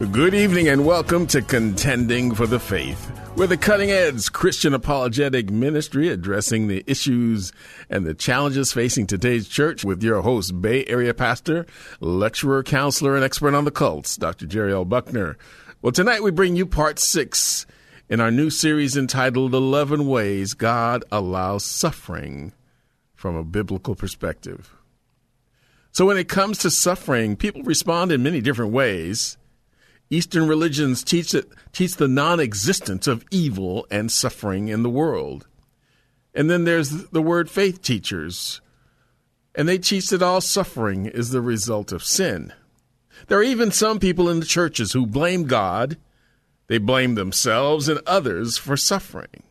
Good evening and welcome to Contending for the Faith. We're the cutting edge Christian apologetic ministry addressing the issues and the challenges facing today's church with your host, Bay Area pastor, lecturer, counselor, and expert on the cults, Dr. Jerry L. Buckner. Well, tonight we bring you part six in our new series entitled 11 Ways God Allows Suffering from a Biblical Perspective. So when it comes to suffering, people respond in many different ways. Eastern religions teach, it, teach the non existence of evil and suffering in the world. And then there's the word faith teachers, and they teach that all suffering is the result of sin. There are even some people in the churches who blame God, they blame themselves and others for suffering.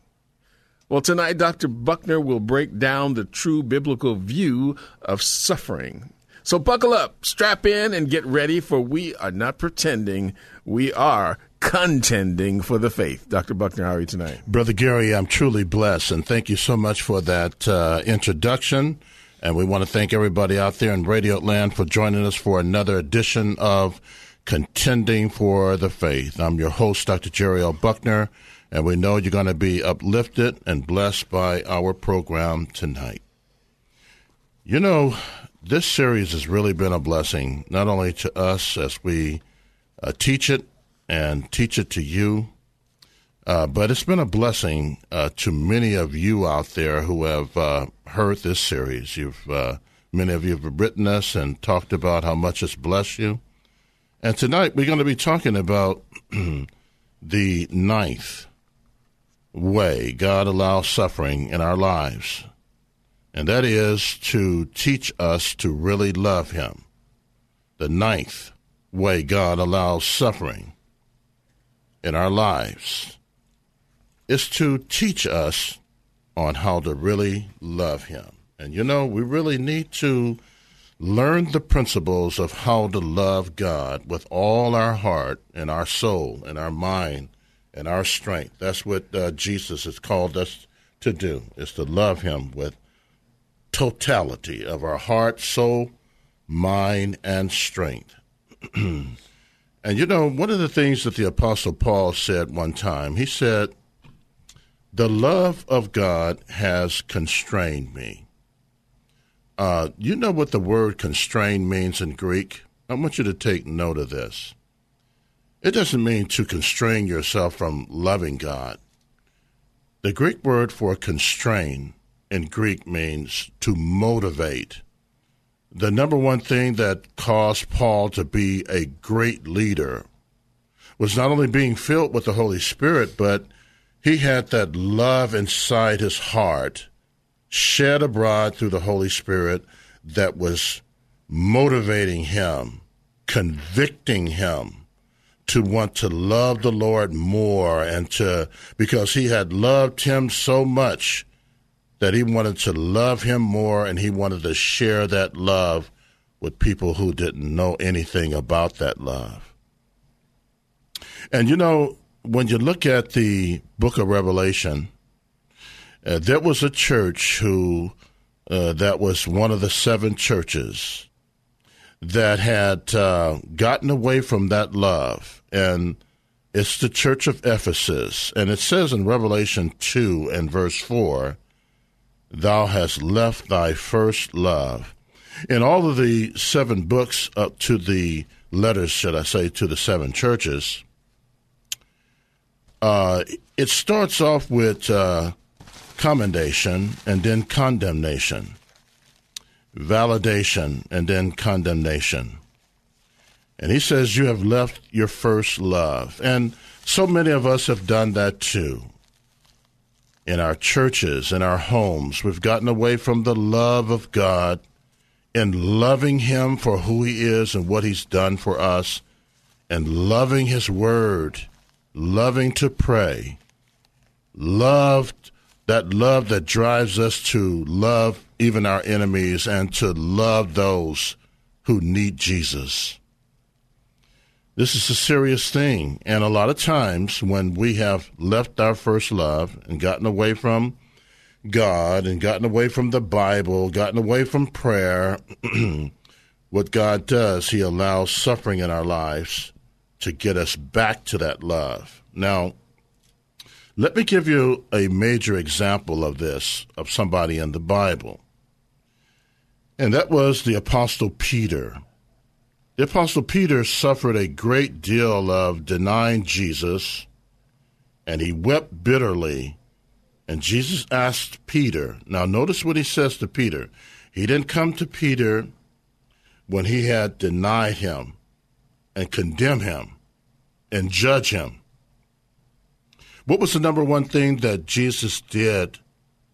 Well, tonight, Dr. Buckner will break down the true biblical view of suffering. So buckle up, strap in, and get ready, for we are not pretending, we are contending for the faith. Dr. Buckner, how are you tonight? Brother Gary, I'm truly blessed, and thank you so much for that uh, introduction. And we want to thank everybody out there in Radio Land for joining us for another edition of Contending for the Faith. I'm your host, Dr. Jerry L. Buckner, and we know you're going to be uplifted and blessed by our program tonight. You know, this series has really been a blessing, not only to us as we uh, teach it and teach it to you, uh, but it's been a blessing uh, to many of you out there who have uh, heard this series. You've uh, many of you have written us and talked about how much it's blessed you. And tonight we're going to be talking about the ninth way God allows suffering in our lives and that is to teach us to really love Him. The ninth way God allows suffering in our lives is to teach us on how to really love Him. And you know, we really need to learn the principles of how to love God with all our heart and our soul and our mind and our strength. That's what uh, Jesus has called us to do, is to love Him with totality of our heart, soul, mind, and strength. and you know, one of the things that the Apostle Paul said one time, he said, The love of God has constrained me. Uh, you know what the word constrain means in Greek? I want you to take note of this. It doesn't mean to constrain yourself from loving God. The Greek word for constrain in Greek means to motivate. The number one thing that caused Paul to be a great leader was not only being filled with the Holy Spirit, but he had that love inside his heart shed abroad through the Holy Spirit that was motivating him, convicting him to want to love the Lord more and to, because he had loved him so much that he wanted to love him more and he wanted to share that love with people who didn't know anything about that love. And you know, when you look at the book of Revelation, uh, there was a church who, uh, that was one of the seven churches that had uh, gotten away from that love. And it's the church of Ephesus. And it says in Revelation 2 and verse 4 thou hast left thy first love. In all of the seven books up to the letters, should I say, to the seven churches, uh, it starts off with uh, commendation and then condemnation, validation and then condemnation. And he says, You have left your first love. And so many of us have done that too in our churches, in our homes. We've gotten away from the love of God and loving Him for who He is and what He's done for us. and loving His Word, loving to pray, love that love that drives us to love even our enemies and to love those who need Jesus. This is a serious thing. And a lot of times when we have left our first love and gotten away from God and gotten away from the Bible, gotten away from prayer, what God does, He allows suffering in our lives to get us back to that love. Now, let me give you a major example of this, of somebody in the Bible. And that was the Apostle Peter. The Apostle Peter suffered a great deal of denying Jesus, and he wept bitterly. And Jesus asked Peter, now notice what he says to Peter. He didn't come to Peter when he had denied him and condemn him and judge him. What was the number one thing that Jesus did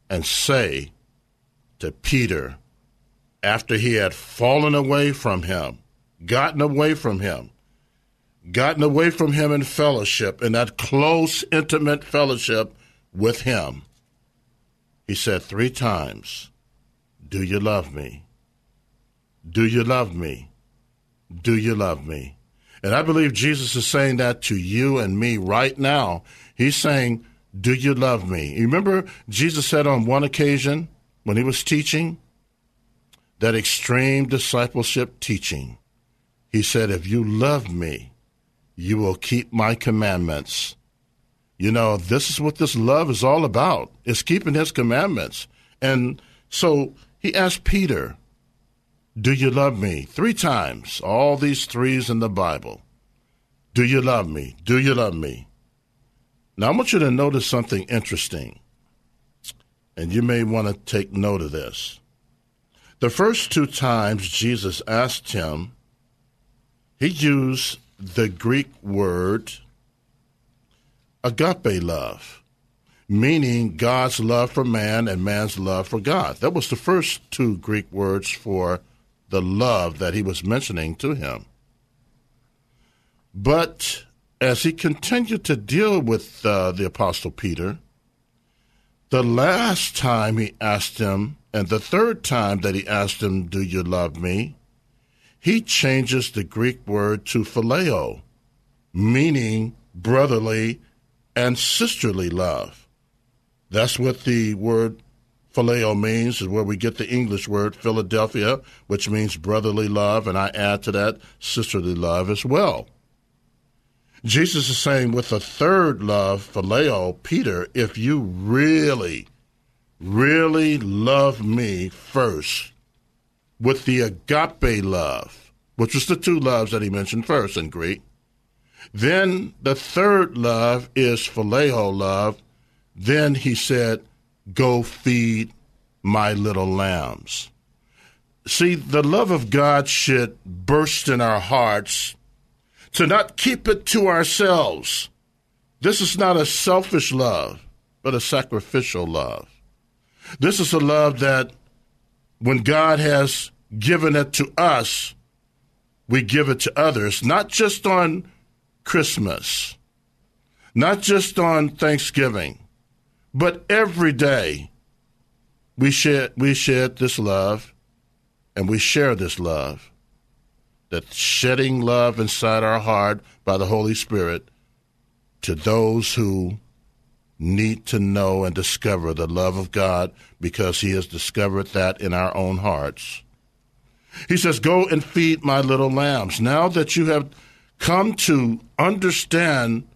and say to Peter after he had fallen away from him, gotten away from him, gotten away from him in fellowship, in that close, intimate fellowship with him? He said three times, Do you love me? Do you love me? Do you love me? And I believe Jesus is saying that to you and me right now. He's saying, Do you love me? You remember Jesus said on one occasion when he was teaching, that extreme discipleship teaching, he said, If you love me, you will keep my commandments. You know, this is what this love is all about. It's keeping his commandments. And so he asked Peter, do you love me? Three times. All these threes in the Bible. Do you love me? Do you love me? Now, I want you to notice something interesting, and you may want to take note of this. The first two times Jesus asked him, he used the Greek word agape love, meaning God's love for man and man's love for God. That was the first two Greek words for the love that he was mentioning to him. But as he continued to deal with uh, the Apostle Peter, the last time he asked him, and the third time that he asked him, Do you love me? He changes the Greek word to phileo, meaning brotherly and sisterly love. That's what the word Phileo means is where we get the English word Philadelphia, which means brotherly love, and I add to that sisterly love as well. Jesus is saying with a third love, Phileo, Peter, if you really, really love me first, with the agape love, which was the two loves that he mentioned first in Greek, then the third love is Phileo love. Then he said, Go feed my little lambs. See, the love of God should burst in our hearts to not keep it to ourselves. This is not a selfish love, but a sacrificial love. This is a love that when God has given it to us, we give it to others, not just on Christmas, not just on Thanksgiving, but every day we share, we share this love and we share this love. That shedding love inside our heart by the Holy Spirit to those who need to know and discover the love of God because He has discovered that in our own hearts. He says, Go and feed my little lambs. Now that you have come to understand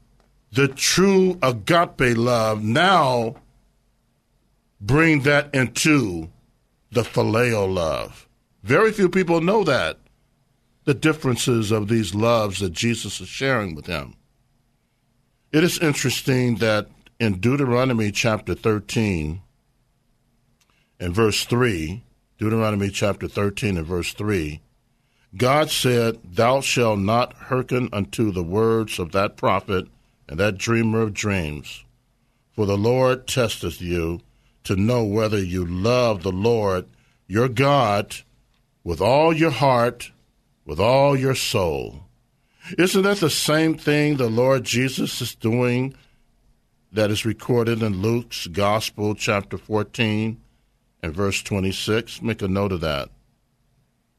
the true agape love, now bring that into the phileo love. Very few people know that, the differences of these loves that Jesus is sharing with them. It is interesting that in Deuteronomy chapter 13 and verse 3, Deuteronomy chapter 13 and verse 3, God said, Thou shalt not hearken unto the words of that prophet and that dreamer of dreams, for the Lord testeth you to know whether you love the Lord your God with all your heart, with all your soul. Isn't that the same thing the Lord Jesus is doing that is recorded in Luke's Gospel, chapter 14 and verse 26? Make a note of that.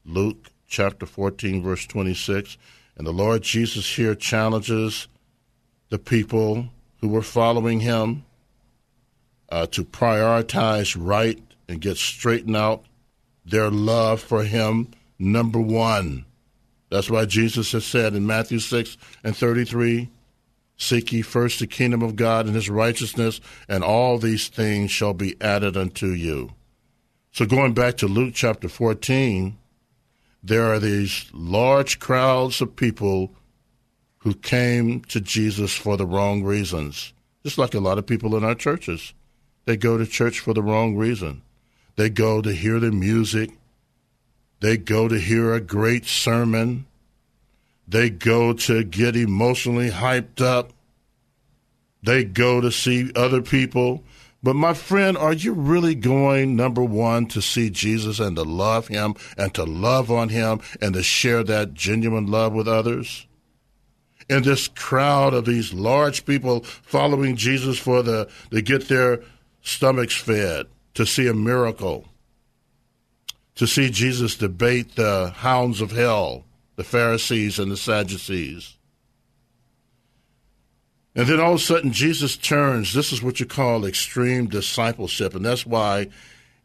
Luke chapter 14, verse 26. And the Lord Jesus here challenges the people who were following him uh, to prioritize right and get straightened out their love for him, number one. That's why Jesus has said in Matthew 6 and 33 Seek ye first the kingdom of God and his righteousness, and all these things shall be added unto you. So, going back to Luke chapter 14, there are these large crowds of people who came to Jesus for the wrong reasons, just like a lot of people in our churches. They go to church for the wrong reason. They go to hear the music. They go to hear a great sermon. They go to get emotionally hyped up. They go to see other people. But my friend, are you really going, number one, to see Jesus and to love him and to love on him and to share that genuine love with others? In this crowd of these large people following Jesus for the to get their stomachs fed, to see a miracle, to see Jesus debate the hounds of hell, the Pharisees and the Sadducees. And then all of a sudden, Jesus turns. This is what you call extreme discipleship. And that's why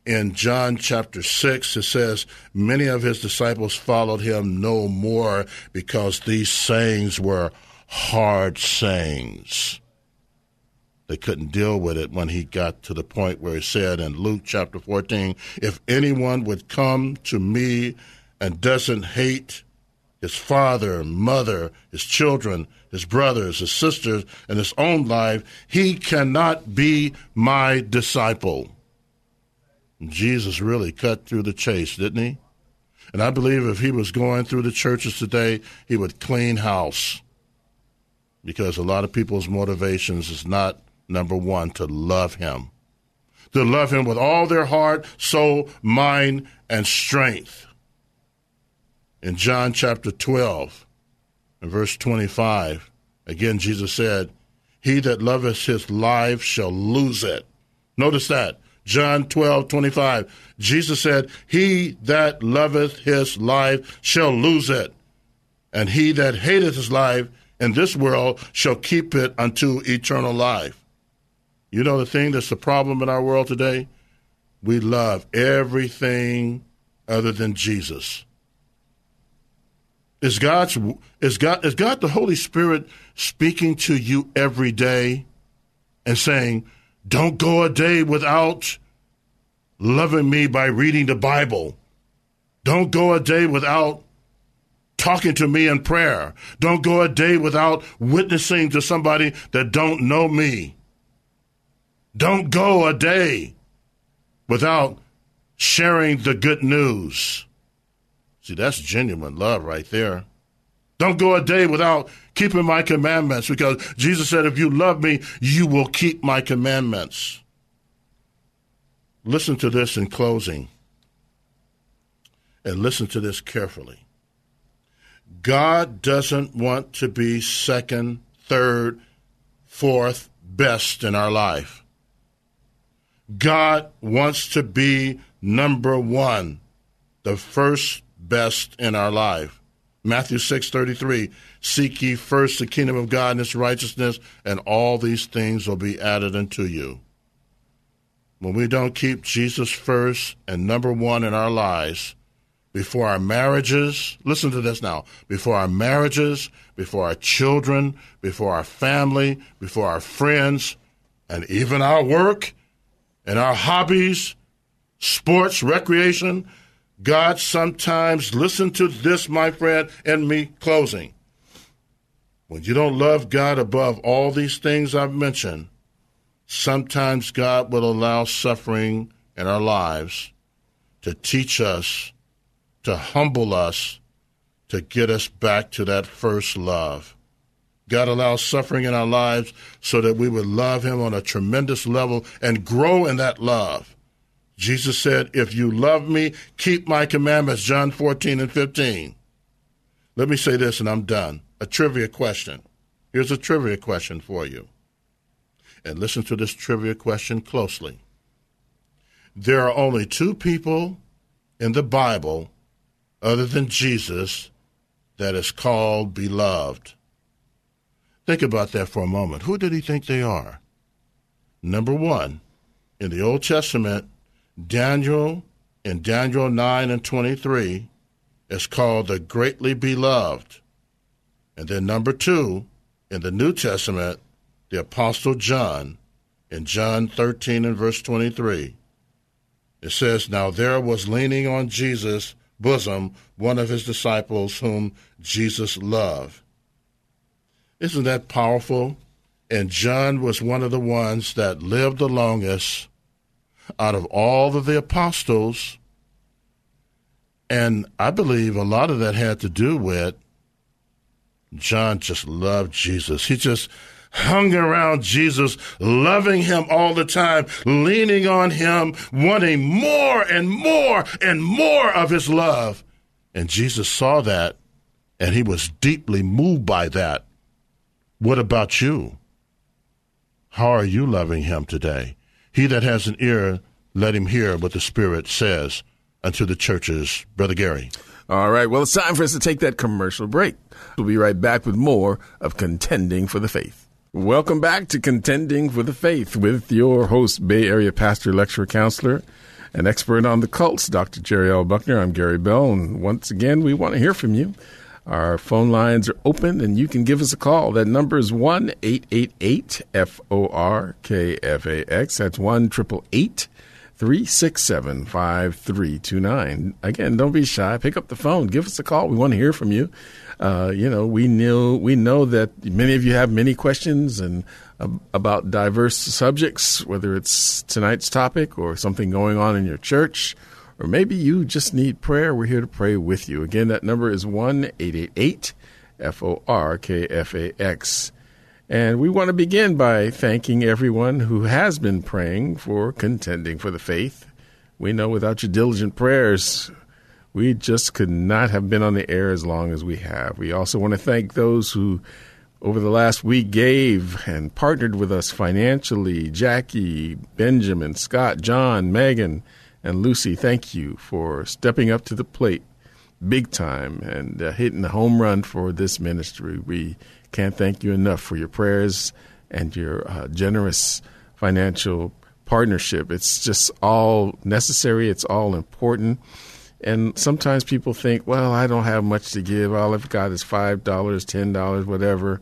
in John chapter 6, it says, Many of his disciples followed him no more because these sayings were hard sayings. They couldn't deal with it when he got to the point where he said in Luke chapter 14, If anyone would come to me and doesn't hate his father, mother, his children, his brothers, his sisters, and his own life, he cannot be my disciple. Jesus really cut through the chase, didn't he? And I believe if he was going through the churches today, he would clean house. Because a lot of people's motivations is not, number one, to love him, to love him with all their heart, soul, mind, and strength in John chapter 12 and verse 25, again, Jesus said, He that loveth his life shall lose it. Notice that. John 12, 25. Jesus said, He that loveth his life shall lose it. And he that hateth his life in this world shall keep it unto eternal life. You know the thing that's the problem in our world today? We love everything other than Jesus. Is God's is God is God the Holy Spirit speaking to you every day and saying, "Don't go a day without loving me by reading the Bible. Don't go a day without talking to me in prayer. Don't go a day without witnessing to somebody that don't know me. Don't go a day without sharing the good news." See, that's genuine love right there. Don't go a day without keeping my commandments because Jesus said, if you love me, you will keep my commandments. Listen to this in closing and listen to this carefully. God doesn't want to be second, third, fourth best in our life. God wants to be number one, the first best in our life. Matthew 6:33 Seek ye first the kingdom of God and his righteousness and all these things will be added unto you. When we don't keep Jesus first and number 1 in our lives before our marriages, listen to this now, before our marriages, before our children, before our family, before our friends, and even our work and our hobbies, sports, recreation, God sometimes, listen to this, my friend, and me closing. When you don't love God above all these things I've mentioned, sometimes God will allow suffering in our lives to teach us, to humble us, to get us back to that first love. God allows suffering in our lives so that we would love Him on a tremendous level and grow in that love. Jesus said, If you love me, keep my commandments, John 14 and 15. Let me say this and I'm done. a trivia question. Here's a trivia question for you. And listen to this trivia question closely. There are only two people in the Bible, other than Jesus, that is called beloved. Think about that for a moment. Who did he think they are? Number one, in the Old Testament, Daniel in Daniel 9 and 23 is called the greatly beloved. And then number two, in the New Testament, the Apostle John in John 13 and verse 23. It says, Now there was leaning on Jesus' bosom one of his disciples whom Jesus loved. Isn't that powerful? And John was one of the ones that lived the longest out of all of the apostles. And I believe a lot of that had to do with John just loved Jesus. He just hung around Jesus, loving him all the time, leaning on him, wanting more and more and more of his love. And Jesus saw that and he was deeply moved by that. What about you? How are you loving him today? He that has an ear, let him hear what the Spirit says unto the churches. Brother Gary. All right. Well, it's time for us to take that commercial break. We'll be right back with more of Contending for the Faith. Welcome back to Contending for the Faith with your host, Bay Area pastor, lecturer, counselor, and expert on the cults, Dr. Jerry L. Buckner. I'm Gary Bell, and once again, we want to hear from you. Our phone lines are open, and you can give us a call. That number is 1 888 F O R K F A X. That's 1 888 367 5329. Again, don't be shy. Pick up the phone. Give us a call. We want to hear from you. Uh, you know, we know we know that many of you have many questions and about diverse subjects, whether it's tonight's topic or something going on in your church, or maybe you just need prayer. We're here to pray with you. Again, that number is one eight eight eight F O R K F A X. And we want to begin by thanking everyone who has been praying for contending for the faith. We know without your diligent prayers, we just could not have been on the air as long as we have. We also want to thank those who, over the last week, gave and partnered with us financially Jackie, Benjamin, Scott, John, Megan, and Lucy. Thank you for stepping up to the plate big time and uh, hitting the home run for this ministry. We can't thank you enough for your prayers and your uh, generous financial partnership. It's just all necessary, it's all important. And sometimes people think, well, I don't have much to give. All I've got is $5, $10, whatever.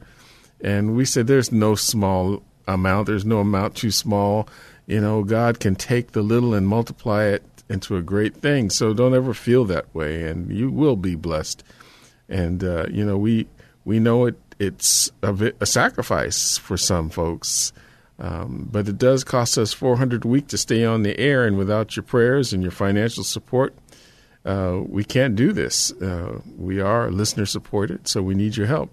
And we said there's no small amount, there's no amount too small. You know, God can take the little and multiply it into a great thing. So don't ever feel that way, and you will be blessed. And, uh, you know, we, we know it it's a, a sacrifice for some folks. Um, but it does cost us 400 a week to stay on the air, and without your prayers and your financial support, uh, we can't do this. Uh, we are listener supported, so we need your help.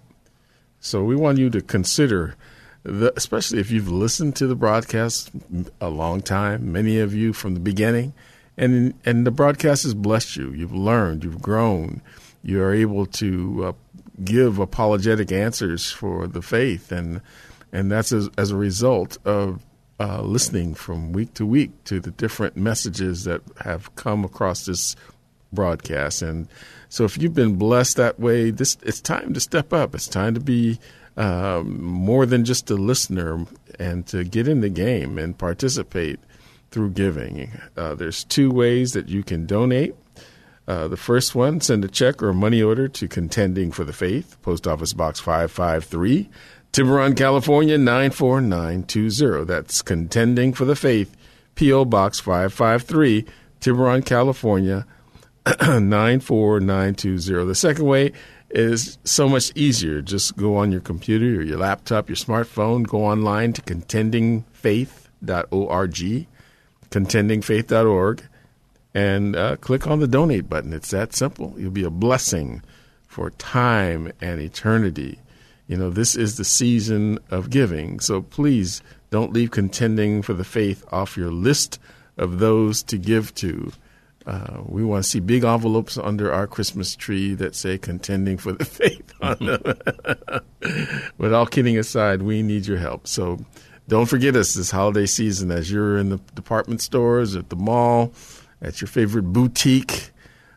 So we want you to consider, the, especially if you've listened to the broadcast a long time, many of you from the beginning, and and the broadcast has blessed you. You've learned, you've grown, you are able to uh, give apologetic answers for the faith, and and that's as, as a result of uh, listening from week to week to the different messages that have come across this broadcast. And so, if you've been blessed that way, this it's time to step up. It's time to be um, more than just a listener and to get in the game and participate through giving. Uh, there's two ways that you can donate. Uh, the first one, send a check or money order to Contending for the Faith, Post Office Box 553, Tiburon, California 94920. That's Contending for the Faith, P.O. Box 553, Tiburon, California 94920. The second way is so much easier. Just go on your computer or your laptop, your smartphone, go online to contendingfaith.org, contendingfaith.org and uh, click on the donate button. It's that simple. You'll be a blessing for time and eternity. You know, this is the season of giving. So please don't leave contending for the faith off your list of those to give to. Uh, we want to see big envelopes under our Christmas tree that say contending for the faith on them. but all kidding aside, we need your help. So don't forget us this holiday season as you're in the department stores, at the mall, at your favorite boutique.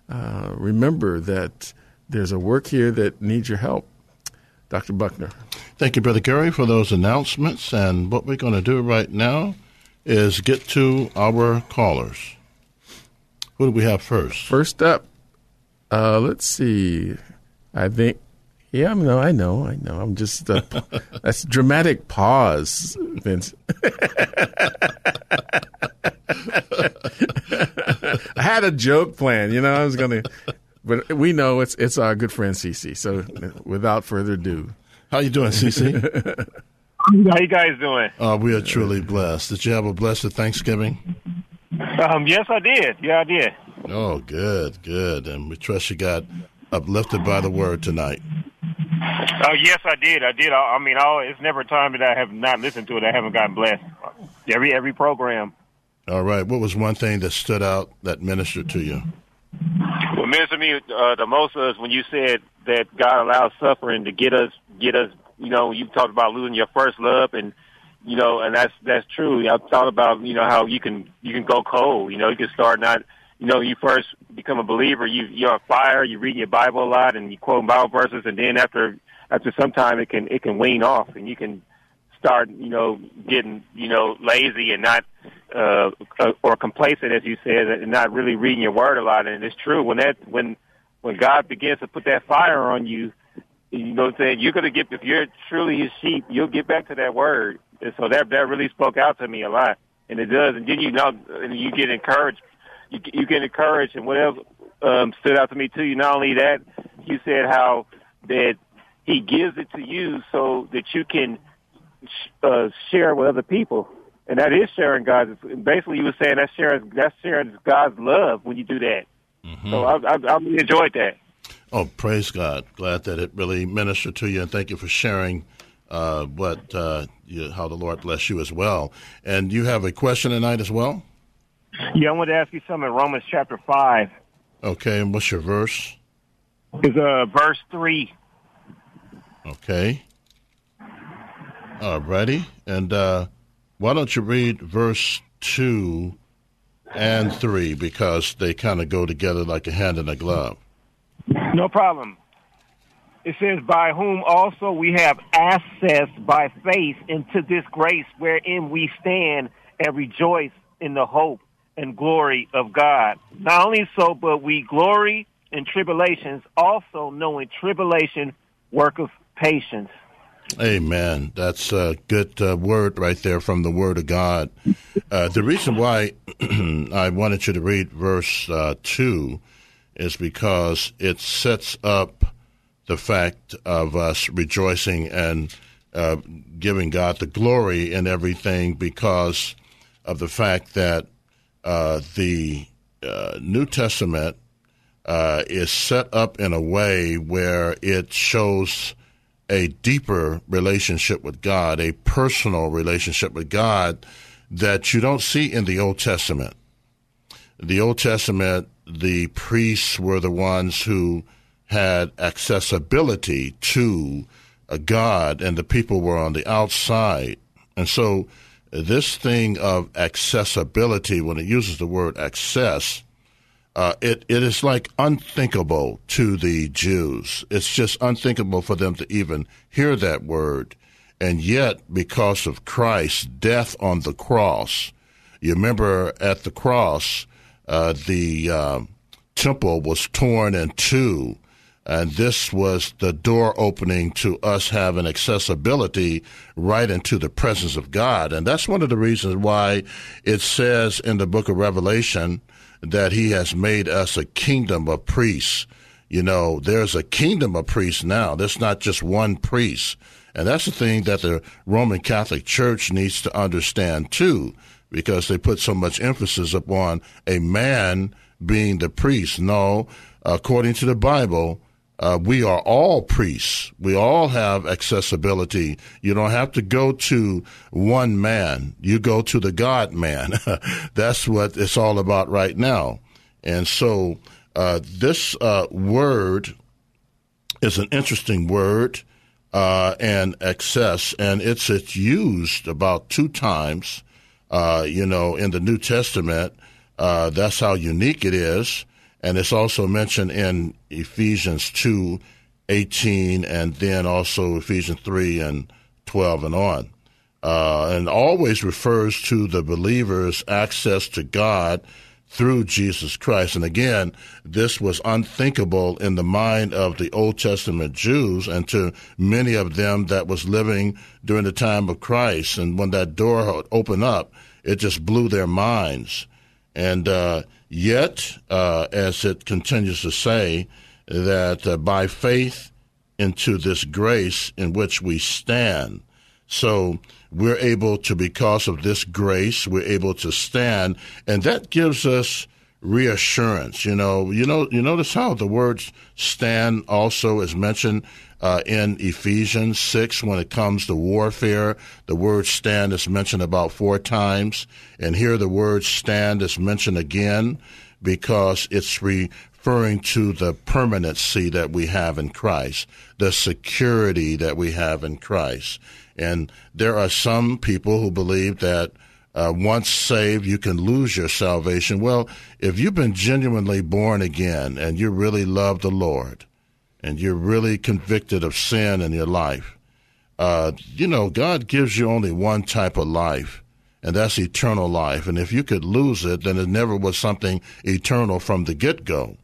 Uh, remember that there's a work here that needs your help. Dr. Buckner. Thank you, Brother Gary, for those announcements. And what we're going to do right now is get to our callers. Who do we have first? First up, uh, let's see. I think, yeah, I know, I know, I know. I'm just, uh, that's dramatic pause, Vince. I had a joke plan, you know, I was going to, but we know it's it's our good friend CC. So without further ado, how you doing, CC? How you guys doing? Uh, we are truly blessed. Did you have a blessed Thanksgiving? Um, yes, I did. Yeah, I did. Oh, good, good. And we trust you got uplifted by the word tonight. Oh, yes, I did. I did. I, I mean, I, it's never a time that I have not listened to it. I haven't gotten blessed. Every every program. All right. What was one thing that stood out that ministered to you? What ministered to me uh, the most was when you said that God allows suffering to get us, get us. You know, you talked about losing your first love, and you know, and that's that's true. I've thought about you know how you can you can go cold. You know, you can start not. You know, you first become a believer. You you're on fire. You read your Bible a lot, and you quote Bible verses, and then after after some time, it can it can wane off, and you can start you know getting you know lazy and not uh, uh, or complacent, as you said, and not really reading your word a lot. And it's true when that when when God begins to put that fire on you, you know what I'm saying. You're gonna get if you're truly His sheep, you'll get back to that word. And so that that really spoke out to me a lot, and it does. And then you know, and you get encouraged. You you get encouraged, and what else um, stood out to me too. You not only that, you said how that He gives it to you so that you can uh, share with other people and that is sharing God's. Basically, you were saying that's sharing that's sharing God's love when you do that. Mm-hmm. So I, I, I really enjoyed that. Oh, praise God! Glad that it really ministered to you, and thank you for sharing uh, what uh, you, how the Lord bless you as well. And you have a question tonight as well. Yeah, I want to ask you something. In Romans chapter five. Okay, and what's your verse? Is uh verse three. Okay. All righty, and uh, why don't you read verse 2 and 3 because they kind of go together like a hand in a glove? No problem. It says, By whom also we have access by faith into this grace wherein we stand and rejoice in the hope and glory of God. Not only so, but we glory in tribulations, also knowing tribulation worketh patience. Amen. That's a good uh, word right there from the Word of God. Uh, the reason why I wanted you to read verse uh, 2 is because it sets up the fact of us rejoicing and uh, giving God the glory in everything because of the fact that uh, the uh, New Testament is set up in a way where it shows a deeper relationship with God, a personal relationship with God that you don't see in the Old Testament. The Old Testament, the priests were the ones who had accessibility to a God, and the people were on the outside. And so, this thing of accessibility, when it uses the word access, uh, it, it is like unthinkable to the Jews. It's just unthinkable for them to even hear that word. And yet, because of Christ's death on the cross, you remember at the cross, uh, the uh, temple was torn in two. And this was the door opening to us having accessibility right into the presence of God. And that's one of the reasons why it says in the book of Revelation, that he has made us a kingdom of priests. You know, there's a kingdom of priests now. There's not just one priest. And that's the thing that the Roman Catholic Church needs to understand too, because they put so much emphasis upon a man being the priest. No, according to the Bible, uh, we are all priests. We all have accessibility. You don't have to go to one man. You go to the God man. That's what it's all about right now. And so uh, this uh, word is an interesting word uh, and excess, and it's it's used about two times, uh, you know, in the New Testament. Uh, that's how unique it is, and it's also mentioned in Ephesians two, eighteen, and then also Ephesians three and twelve and on, uh, and always refers to the believer's access to God through Jesus Christ. And again, this was unthinkable in the mind of the Old Testament Jews and to many of them that was living during the time of Christ. And when that door opened up, it just blew their minds. And uh, yet, uh, as it continues to say, that uh, by faith into this grace in which we stand. So we're able to, because of this grace, we're able to stand, and that gives us reassurance. You know, you know, you notice how the word "stand" also is mentioned uh, in Ephesians six when it comes to warfare. The word "stand" is mentioned about four times, and here the word "stand" is mentioned again because it's referring to the permanency that we have in Christ, the security that we have in Christ. And there are some people who believe that uh, once saved, you can lose your salvation. Well, if you've been genuinely born again and you really love the Lord and you're really convicted of sin in your life, uh, you know, God gives you only one type of life, and that's eternal life. And if you could lose it, then it never was something eternal from the get go.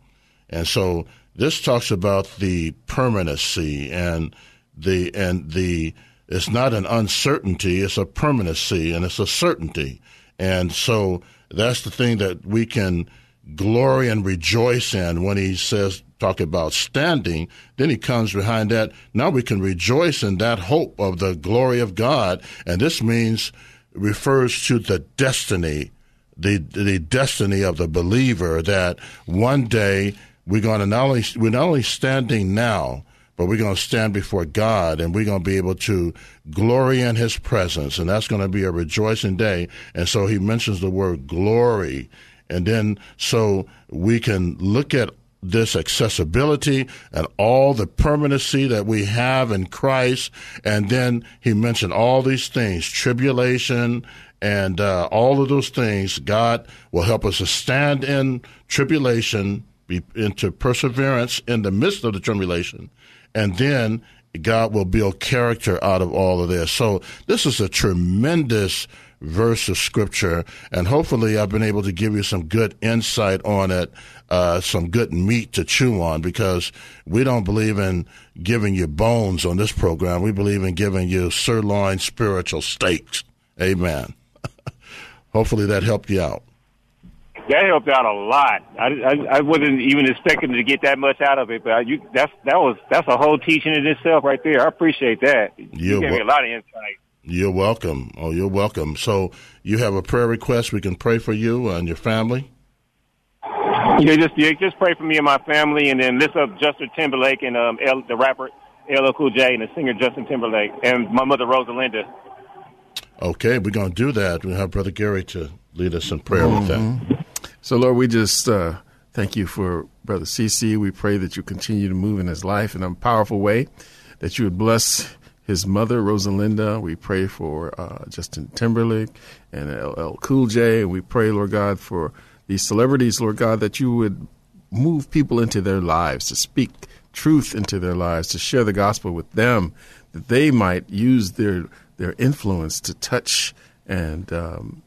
And so this talks about the permanency and the and the it's not an uncertainty, it's a permanency and it's a certainty. And so that's the thing that we can glory and rejoice in when he says, talk about standing. Then he comes behind that. Now we can rejoice in that hope of the glory of God. And this means, refers to the destiny, the, the destiny of the believer that one day we're going to not only, we're not only standing now, but we're going to stand before God and we're going to be able to glory in His presence. And that's going to be a rejoicing day. And so he mentions the word glory. And then so we can look at this accessibility and all the permanency that we have in Christ. And then he mentioned all these things, tribulation and uh, all of those things. God will help us to stand in tribulation, be into perseverance in the midst of the tribulation, and then God will build character out of all of this. So this is a tremendous verse of scripture, and hopefully I've been able to give you some good insight on it, uh, some good meat to chew on, because we don't believe in giving you bones on this program. We believe in giving you sirloin spiritual steaks. Amen. hopefully that helped you out that helped out a lot. I, I, I wasn't even expecting to get that much out of it, but you, that's that was that's a whole teaching in itself right there. I appreciate that. You're you gave me a lot of insight. You're welcome. Oh, you're welcome. So you have a prayer request. We can pray for you and your family. Yeah, just yeah, just pray for me and my family, and then lift up Justin Timberlake and um, L, the rapper LL Cool J and the singer Justin Timberlake and my mother Rosalinda. Okay, we're going to do that. We have Brother Gary to lead us in prayer mm-hmm. with that. Mm-hmm. So, Lord, we just uh, thank you for Brother CC. We pray that you continue to move in his life in a powerful way, that you would bless his mother, Rosalinda. We pray for uh, Justin Timberlake and LL Cool J. We pray, Lord God, for these celebrities, Lord God, that you would move people into their lives, to speak truth into their lives, to share the gospel with them, that they might use their their influence to touch and um,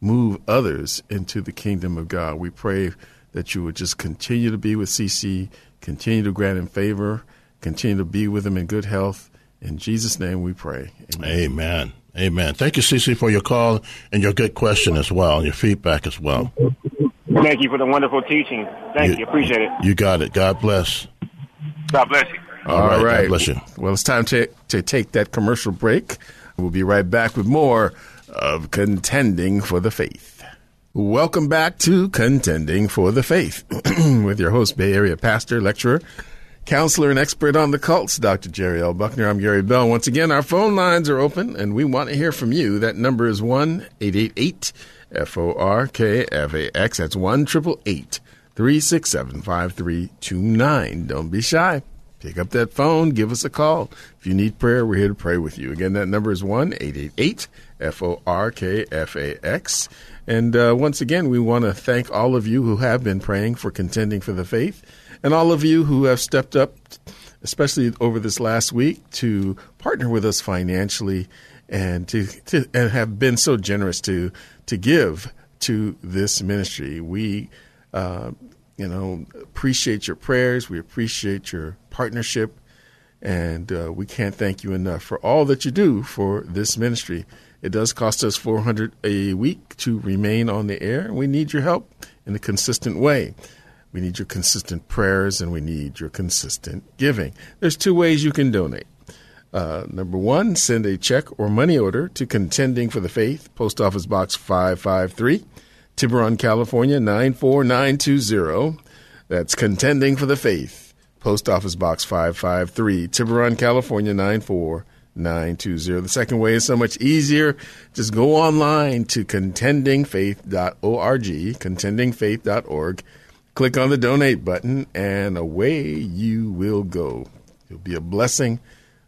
move others into the kingdom of God. We pray that you would just continue to be with CC, continue to grant him favor, continue to be with him in good health. In Jesus' name we pray. Amen. Amen. Amen. Thank you, CC, for your call and your good question as well, and your feedback as well. Thank you for the wonderful teaching. Thank you. you. Appreciate it. You got it. God bless. God bless you. All, All right. right. God bless you. Well, it's time to, to take that commercial break. We'll be right back with more of Contending for the Faith. Welcome back to Contending for the Faith with your host, Bay Area pastor, lecturer, counselor, and expert on the cults, Dr. Jerry L. Buckner. I'm Gary Bell. Once again, our phone lines are open and we want to hear from you. That number is 1 888 F O R K F A X. That's 1 367 5329. Don't be shy. Pick up that phone, give us a call. If you need prayer, we're here to pray with you. Again, that number is 1 888 F O R K F A X. And uh, once again, we want to thank all of you who have been praying for contending for the faith, and all of you who have stepped up, especially over this last week, to partner with us financially and to, to and have been so generous to to give to this ministry. We, uh, you know, appreciate your prayers. We appreciate your partnership, and uh, we can't thank you enough for all that you do for this ministry. It does cost us 400 a week to remain on the air. We need your help in a consistent way. We need your consistent prayers and we need your consistent giving. There's two ways you can donate. Uh, number one, send a check or money order to Contending for the Faith, Post Office Box 553, Tiburon, California 94920. That's Contending for the Faith, Post Office Box 553, Tiburon, California 94920. 920. The second way is so much easier. Just go online to contendingfaith.org, contendingfaith.org. Click on the donate button, and away you will go. You'll be a blessing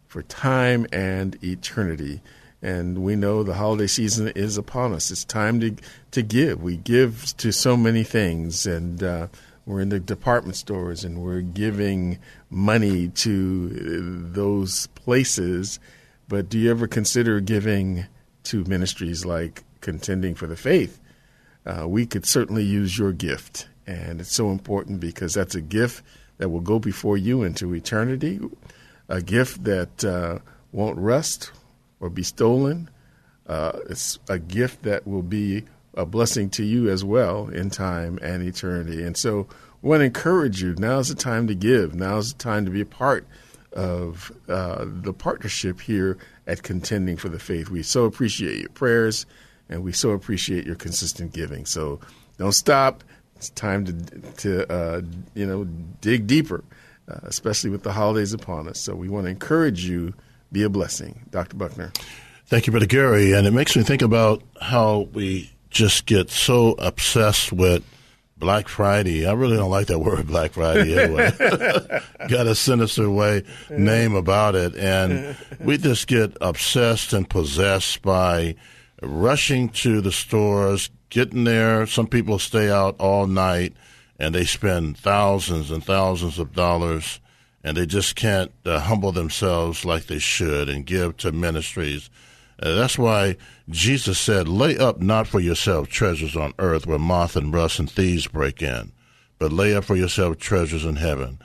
for time and eternity. And we know the holiday season is upon us. It's time to to give. We give to so many things, and uh, we're in the department stores, and we're giving money to those places but do you ever consider giving to ministries like Contending for the Faith? Uh, we could certainly use your gift. And it's so important because that's a gift that will go before you into eternity, a gift that uh, won't rust or be stolen. Uh, it's a gift that will be a blessing to you as well in time and eternity. And so we want to encourage you. Now's the time to give. Now's the time to be a part of uh, the partnership here at Contending for the Faith. We so appreciate your prayers and we so appreciate your consistent giving. So don't stop. It's time to to uh, you know dig deeper, uh, especially with the holidays upon us. So we want to encourage you. Be a blessing, Dr. Buckner. Thank you, Brother Gary. And it makes me think about how we just get so obsessed with Black Friday. I really don't like that word Black Friday anyway. Got a sinister way name about it. And we just get obsessed and possessed by rushing to the stores, getting there. Some people stay out all night and they spend thousands and thousands of dollars and they just can't uh, humble themselves like they should and give to ministries uh, that's why Jesus said, Lay up not for yourself treasures on earth where moth and rust and thieves break in, but lay up for yourself treasures in heaven.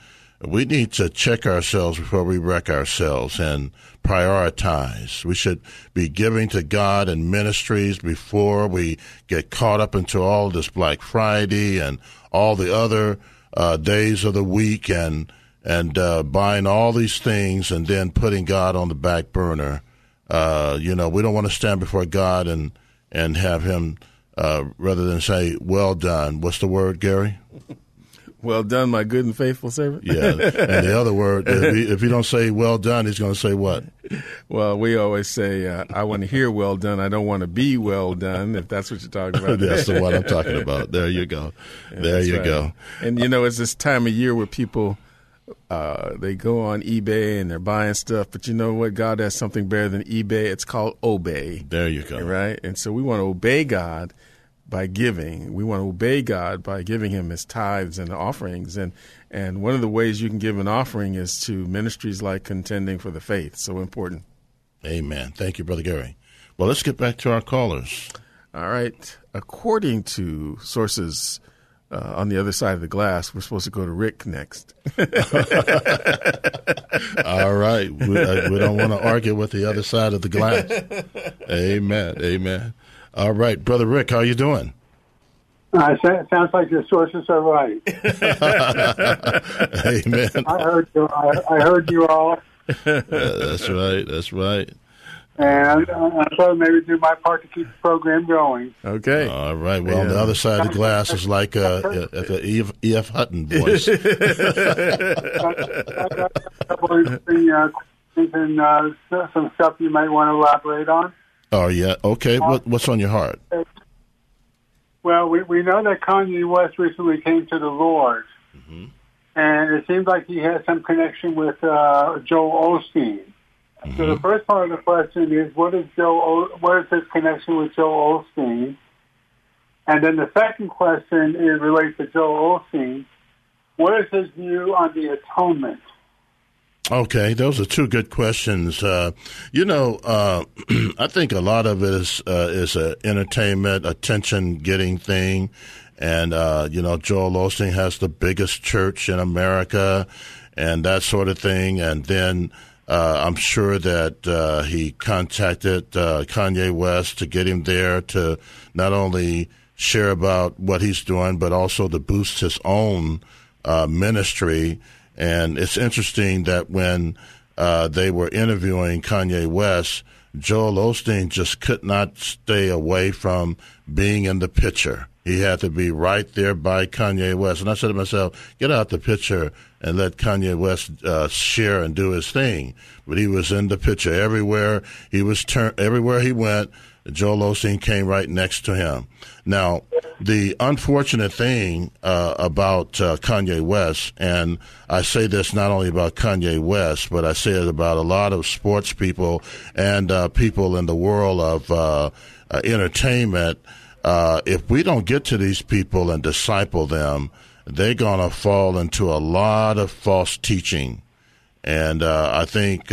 We need to check ourselves before we wreck ourselves and prioritize. We should be giving to God and ministries before we get caught up into all this Black Friday and all the other uh, days of the week and and uh, buying all these things and then putting God on the back burner uh, you know, we don't want to stand before God and and have Him uh, rather than say, "Well done." What's the word, Gary? Well done, my good and faithful servant. yeah, and the other word, if you, if you don't say "well done," he's going to say what? Well, we always say, uh, "I want to hear well done. I don't want to be well done." If that's what you're talking about, that's the one I'm talking about. There you go. Yeah, there you right. go. And you know, it's this time of year where people uh, they go on eBay and they're buying stuff, but you know what? God has something better than eBay. It's called obey. There you go. Right? And so we want to obey God by giving. We want to obey God by giving Him His tithes and offerings. And and one of the ways you can give an offering is to ministries like Contending for the Faith. So important. Amen. Thank you, Brother Gary. Well, let's get back to our callers. All right. According to sources uh, on the other side of the glass. We're supposed to go to Rick next. All right. We, uh, we don't want to argue with the other side of the glass. Amen. Amen. All right, brother Rick, how you doing? Uh, sounds like your sources are right. Amen. I heard you. I, I heard you all. Yeah, that's right. That's right and uh, so maybe do my part to keep the program going. Okay. All right. Well, yeah. the other side of the glass is like uh, the E.F. E.F. Hutton voice. uh, and uh, some stuff you might want to elaborate on. Oh yeah. Okay. What, what's on your heart? Well, we we know that Kanye West recently came to the Lord, mm-hmm. and it seems like he has some connection with uh, Joel Osteen. Mm-hmm. So the first part of the question is, what is Joe? What is his connection with Joe Osteen? And then the second question is related to Joe Osteen. What is his view on the atonement? Okay, those are two good questions. Uh, you know, uh, I think a lot of it is uh, is an entertainment, attention getting thing, and uh, you know, Joel Osteen has the biggest church in America, and that sort of thing. And then uh, I'm sure that uh, he contacted Kanye West to get him there to not only share about what he's doing, but also to boost his own ministry and it's interesting that when uh, they were interviewing Kanye West, Joel Osteen just could not stay away from being in the picture. He had to be right there by Kanye West. And I said to myself, get out the picture and let Kanye West uh, share and do his thing. But he was in the picture everywhere. He was turn everywhere he went. Joel Osteen came right next to him. Now, the unfortunate thing uh, about uh, Kanye West, and I say this not only about Kanye West, but I say it about a lot of sports people and uh, people in the world of uh, uh, entertainment. Uh, if we don't get to these people and disciple them, they're going to fall into a lot of false teaching. And I think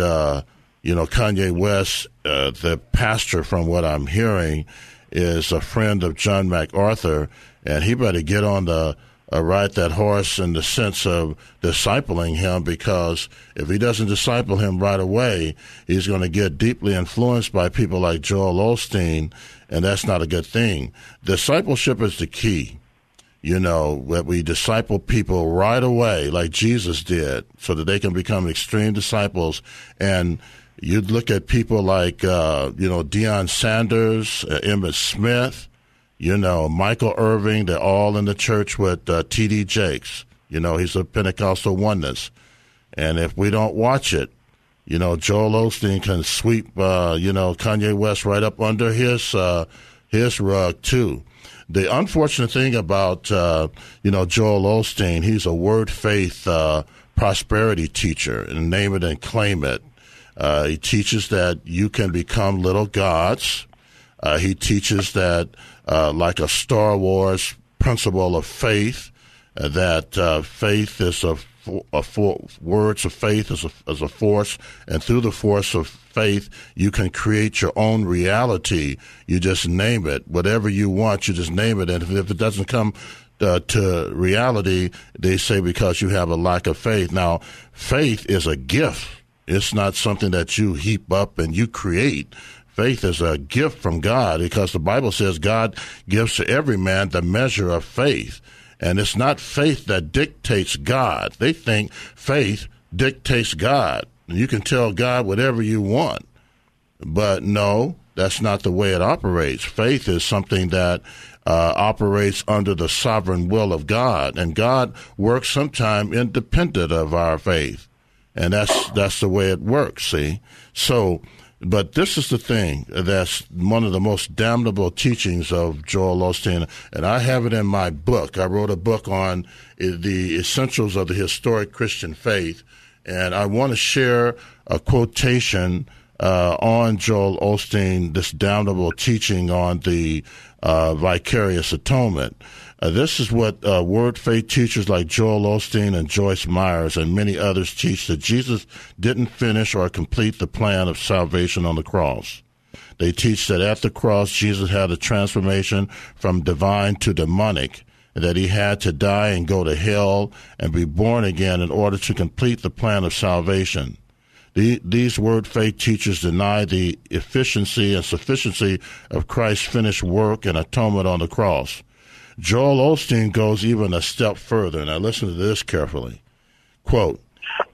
you know, Kanye West, uh, the pastor, from what I'm hearing, is a friend of John MacArthur, and he better get on the uh, ride that horse in the sense of discipling him because if he doesn't disciple him right away, he's going to get deeply influenced by people like Joel Osteen, and that's not a good thing. Discipleship is the key. You know, that we disciple people right away, like Jesus did, so that they can become extreme disciples. And You'd look at people like, uh, you know, Deion Sanders, uh, Emmitt Smith, you know, Michael Irvin. They're all in the church with uh, T.D. Jakes. You know, he's a Pentecostal oneness. And if we don't watch it, you know, Joel Osteen can sweep, uh, you know, Kanye West right up under his uh, his rug too. The unfortunate thing about, uh, you know, Joel Osteen, he's a word faith uh, prosperity teacher, and name it and claim it. Uh, he teaches that you can become little gods. Uh, he teaches that, uh, like a Star Wars principle of faith, uh, that uh, faith is a, a for, words of faith is a, is a force, and through the force of faith, you can create your own reality. You just name it, whatever you want, you just name it, and if, if it doesn't come uh, to reality, they say because you have a lack of faith. Now, faith is a gift it's not something that you heap up and you create. Faith is a gift from God because the Bible says God gives to every man the measure of faith. And it's not faith that dictates God. They think faith dictates God. You can tell God whatever you want. But no, that's not the way it operates. Faith is something that uh, operates under the sovereign will of God, and God works sometime independent of our faith and that's that's the way it works. See, so. But this is the thing that's one of the most damnable teachings of Joel Osteen, and I have it in my book. I wrote a book on the essentials of the historic Christian faith, and I want to share a quotation uh, on Joel Osteen, this damnable teaching on the uh, vicarious atonement. Uh, this is what uh, word faith teachers like Joel Osteen and Joyce Myers and many others teach that Jesus didn't finish or complete the plan of salvation on the cross. They teach that at the cross, Jesus had a transformation from divine to demonic, and that he had to die and go to hell and be born again in order to complete the plan of salvation. The, these word faith teachers deny the efficiency and sufficiency of Christ's finished work and atonement on the cross. Joel Osteen goes even a step further. Now, listen to this carefully. Quote,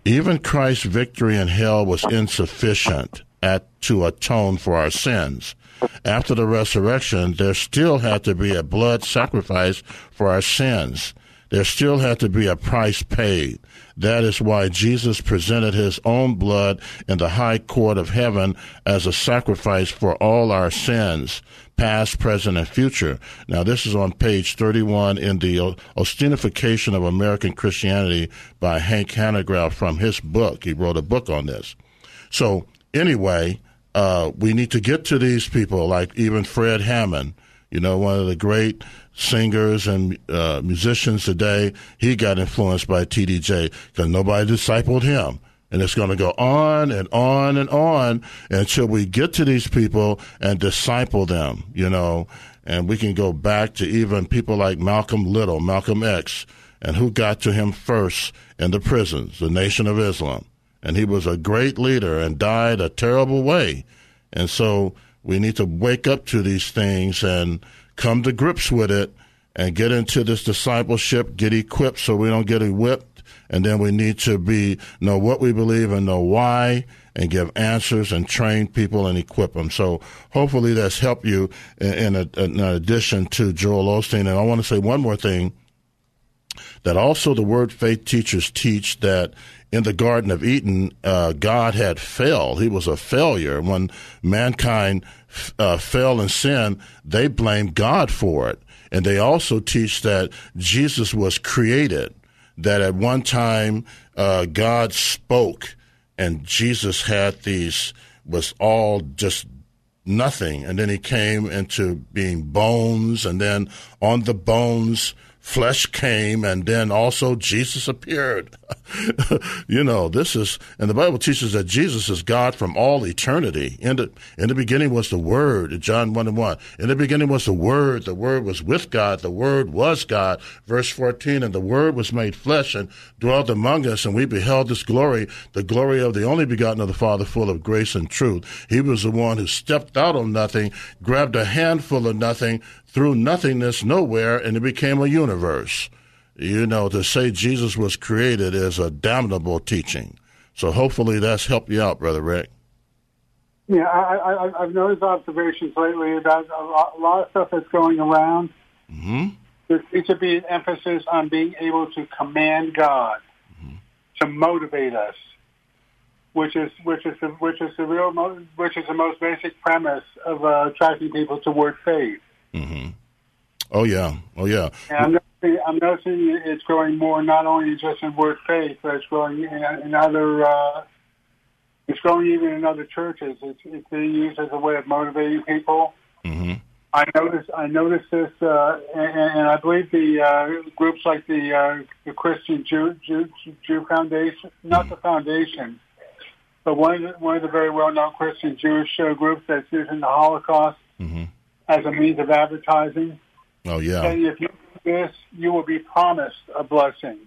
even Christ's victory in hell was insufficient at, to atone for our sins. After the resurrection, there still had to be a blood sacrifice for our sins. there still had to be a price paid. That is why Jesus presented his own blood in the high court of heaven as a sacrifice for all our sins, past, present, and future. Now, this is on page 31 in the Ostentification of American Christianity by Hank Hanegraaff from his book. He wrote a book on this. So, anyway, uh, we need to get to these people, like even Fred Hammond, you know, one of the great singers and uh, musicians today. He got influenced by TDJ because nobody discipled him. And it's going to go on and on and on until we get to these people and disciple them, you know. And we can go back to even people like Malcolm Little, Malcolm X, and who got to him first in the prisons, the Nation of Islam. And he was a great leader and died a terrible way. And so we need to wake up to these things and come to grips with it and get into this discipleship, get equipped so we don't get whipped. And then we need to be know what we believe and know why and give answers and train people and equip them. So hopefully that's helped you in, in, a, in addition to Joel Osteen. And I want to say one more thing that also the word faith teachers teach that in the Garden of Eden, uh, God had failed. He was a failure. When mankind uh, fell in sin, they blamed God for it. And they also teach that Jesus was created, that at one time uh, God spoke and Jesus had these, was all just nothing. And then he came into being bones, and then on the bones, flesh came and then also Jesus appeared. you know, this is, and the Bible teaches that Jesus is God from all eternity. In the, in the beginning was the Word, John 1 and 1. In the beginning was the Word, the Word was with God, the Word was God. Verse 14, and the Word was made flesh and dwelt among us, and we beheld this glory, the glory of the only begotten of the Father, full of grace and truth. He was the one who stepped out on nothing, grabbed a handful of nothing, through nothingness nowhere and it became a universe. You know, to say Jesus was created is a damnable teaching. So hopefully that's helped you out, Brother Rick. Yeah, I, I, I've noticed observations lately about a lot, a lot of stuff that's going around. Mm-hmm. There seems to be an emphasis on being able to command God mm-hmm. to motivate us, which is which is the, which is the real which is the most basic premise of uh, attracting people toward faith. Mm-hmm. Oh yeah, oh yeah. And I'm noticing, I'm noticing it's growing more, not only just in word faith, but it's growing in, in other. Uh, it's growing even in other churches. It's, it's being used as a way of motivating people. Mm-hmm. I notice. I notice this, uh, and, and I believe the uh, groups like the uh, the Christian Jew, Jew Jew Foundation, not mm-hmm. the foundation, but one of the, one of the very well known Christian Jewish uh, groups that's using the Holocaust mm-hmm as a means of advertising. Oh yeah. And if you do this, you will be promised a blessing.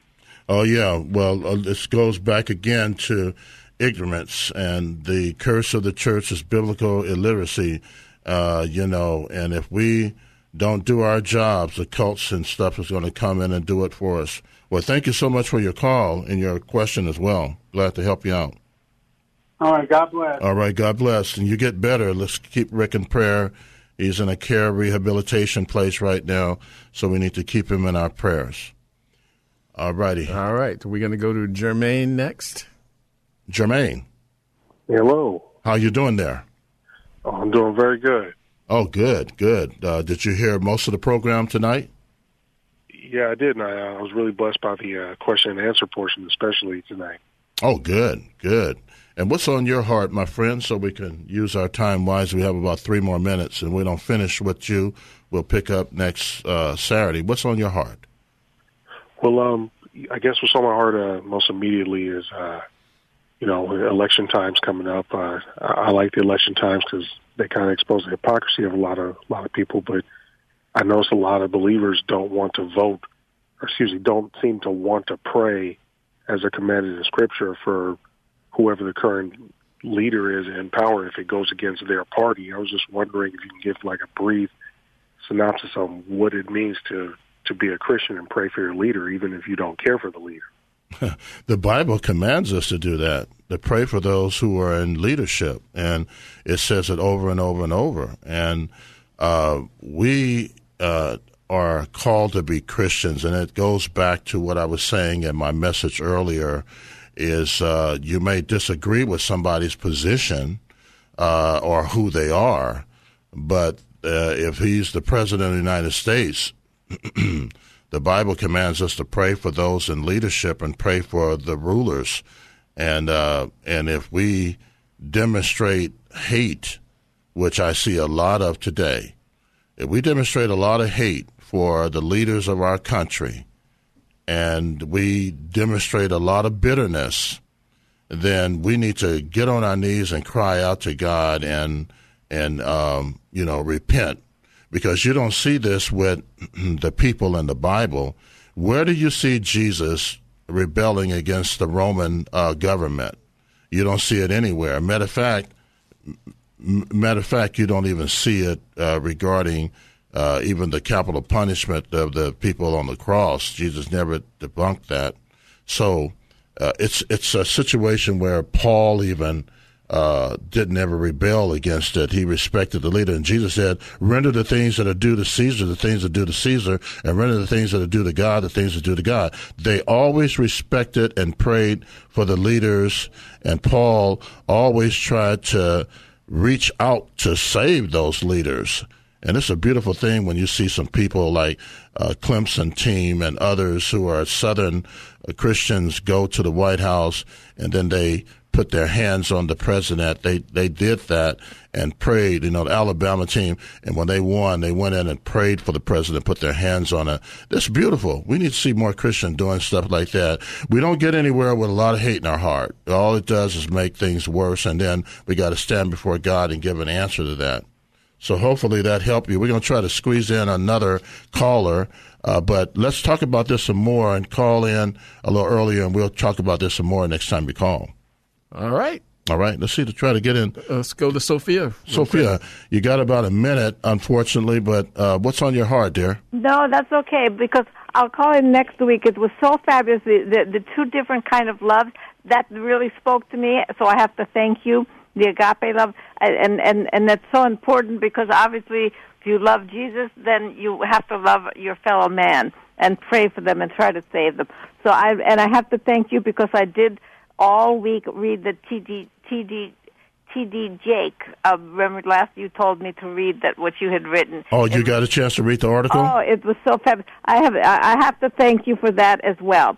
Oh yeah. Well, uh, this goes back again to ignorance and the curse of the church is biblical illiteracy. Uh, you know, and if we don't do our jobs, the cults and stuff is going to come in and do it for us. Well, thank you so much for your call and your question as well. Glad to help you out. All right, God bless. All right, God bless. And you get better. Let's keep Rick in prayer He's in a care rehabilitation place right now, so we need to keep him in our prayers. All righty. All right. We're going to go to Jermaine next. Jermaine. Hello. How you doing there? Oh, I'm doing very good. Oh, good, good. Uh, did you hear most of the program tonight? Yeah, I did, and I, uh, was really blessed by the uh, question and answer portion, especially tonight. Oh, good, good. And what's on your heart, my friend, so we can use our time wisely? We have about three more minutes, and we don't finish with you. We'll pick up next uh, Saturday. What's on your heart? Well, um, I guess what's on my heart uh, most immediately is, uh, you know, election times coming up. Uh, I like the election times because they kind of expose the hypocrisy of a lot of a lot of people. But I notice a lot of believers don't want to vote, or excuse me, don't seem to want to pray as a commanded in Scripture for whoever the current leader is in power if it goes against their party. I was just wondering if you can give like a brief synopsis on what it means to to be a Christian and pray for your leader, even if you don't care for the leader. the Bible commands us to do that, to pray for those who are in leadership, and it says it over and over and over. And uh, we uh, are called to be Christians, and it goes back to what I was saying in my message earlier. Is uh, you may disagree with somebody's position uh, or who they are, but uh, if he's the president of the United States, the Bible commands us to pray for those in leadership and pray for the rulers, and uh, and if we demonstrate hate, which I see a lot of today, if we demonstrate a lot of hate for the leaders of our country, and we demonstrate a lot of bitterness, then we need to get on our knees and cry out to God and and um, you know repent because you don't see this with the people in the Bible. Where do you see Jesus rebelling against the Roman uh, government? You don't see it anywhere. Matter of fact, matter of fact, you don't even see it uh, regarding uh, even the capital punishment of the people on the cross. Jesus never debunked that. So uh, it's it's a situation where Paul even uh, didn't ever rebel against it. He respected the leader. And Jesus said, render the things that are due to Caesar, the things that are due to Caesar, and render the things that are due to God, the things that are due to God. They always respected and prayed for the leaders. And Paul always tried to reach out to save those leaders. And it's a beautiful thing when you see some people like uh, Clemson team and others who are Southern uh, Christians go to the White House and then they put their hands on the president. They they did that and prayed. You know, the Alabama team, and when they won, they went in and prayed for the president, put their hands on it. That's beautiful. We need to see more Christians doing stuff like that. We don't get anywhere with a lot of hate in our heart. All it does is make things worse, and then we got to stand before God and give an answer to that. So hopefully that helped you. We're going to try to squeeze in another caller, uh, but let's talk about this some more and call in a little earlier, and we'll talk about this some more next time we call. All right. All right, let's see to try to get in. Uh, let's go to Sophia. Sophia, you got about a minute, unfortunately, but uh, what's on your heart, dear? No, that's okay because I'll call in next week. It was so fabulous. The, the, the two different kind of loves that really spoke to me. So I have to thank you. The agape love, and and and that's so important because obviously, if you love Jesus, then you have to love your fellow man and pray for them and try to save them. So I and I have to thank you because I did all week read the TD TD TD Jake. Uh, remember last you told me to read that what you had written. Oh, you got a chance to read the article? Oh, it was so fabulous. I have I have to thank you for that as well.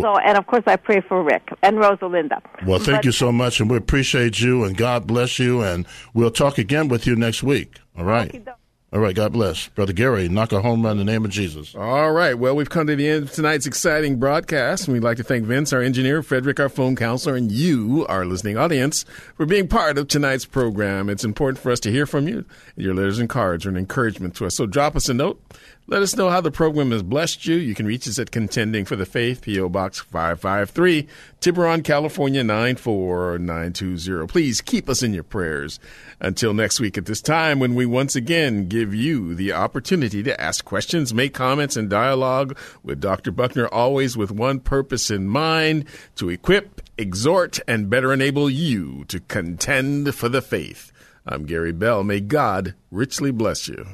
So, and of course, I pray for Rick and Rosalinda. Well, thank but, you so much, and we appreciate you, and God bless you, and we'll talk again with you next week. All right. All right, God bless. Brother Gary, knock a home run in the name of Jesus. All right. Well, we've come to the end of tonight's exciting broadcast. And we'd like to thank Vince, our engineer, Frederick, our phone counselor, and you, our listening audience, for being part of tonight's program. It's important for us to hear from you. Your letters and cards are an encouragement to us. So drop us a note let us know how the program has blessed you. You can reach us at Contending for the Faith, P.O. Box 553, Tiburon, California 94920. Please keep us in your prayers. Until next week at this time, when we once again give you the opportunity to ask questions, make comments, and dialogue with Dr. Buckner, always with one purpose in mind to equip, exhort, and better enable you to contend for the faith. I'm Gary Bell. May God richly bless you.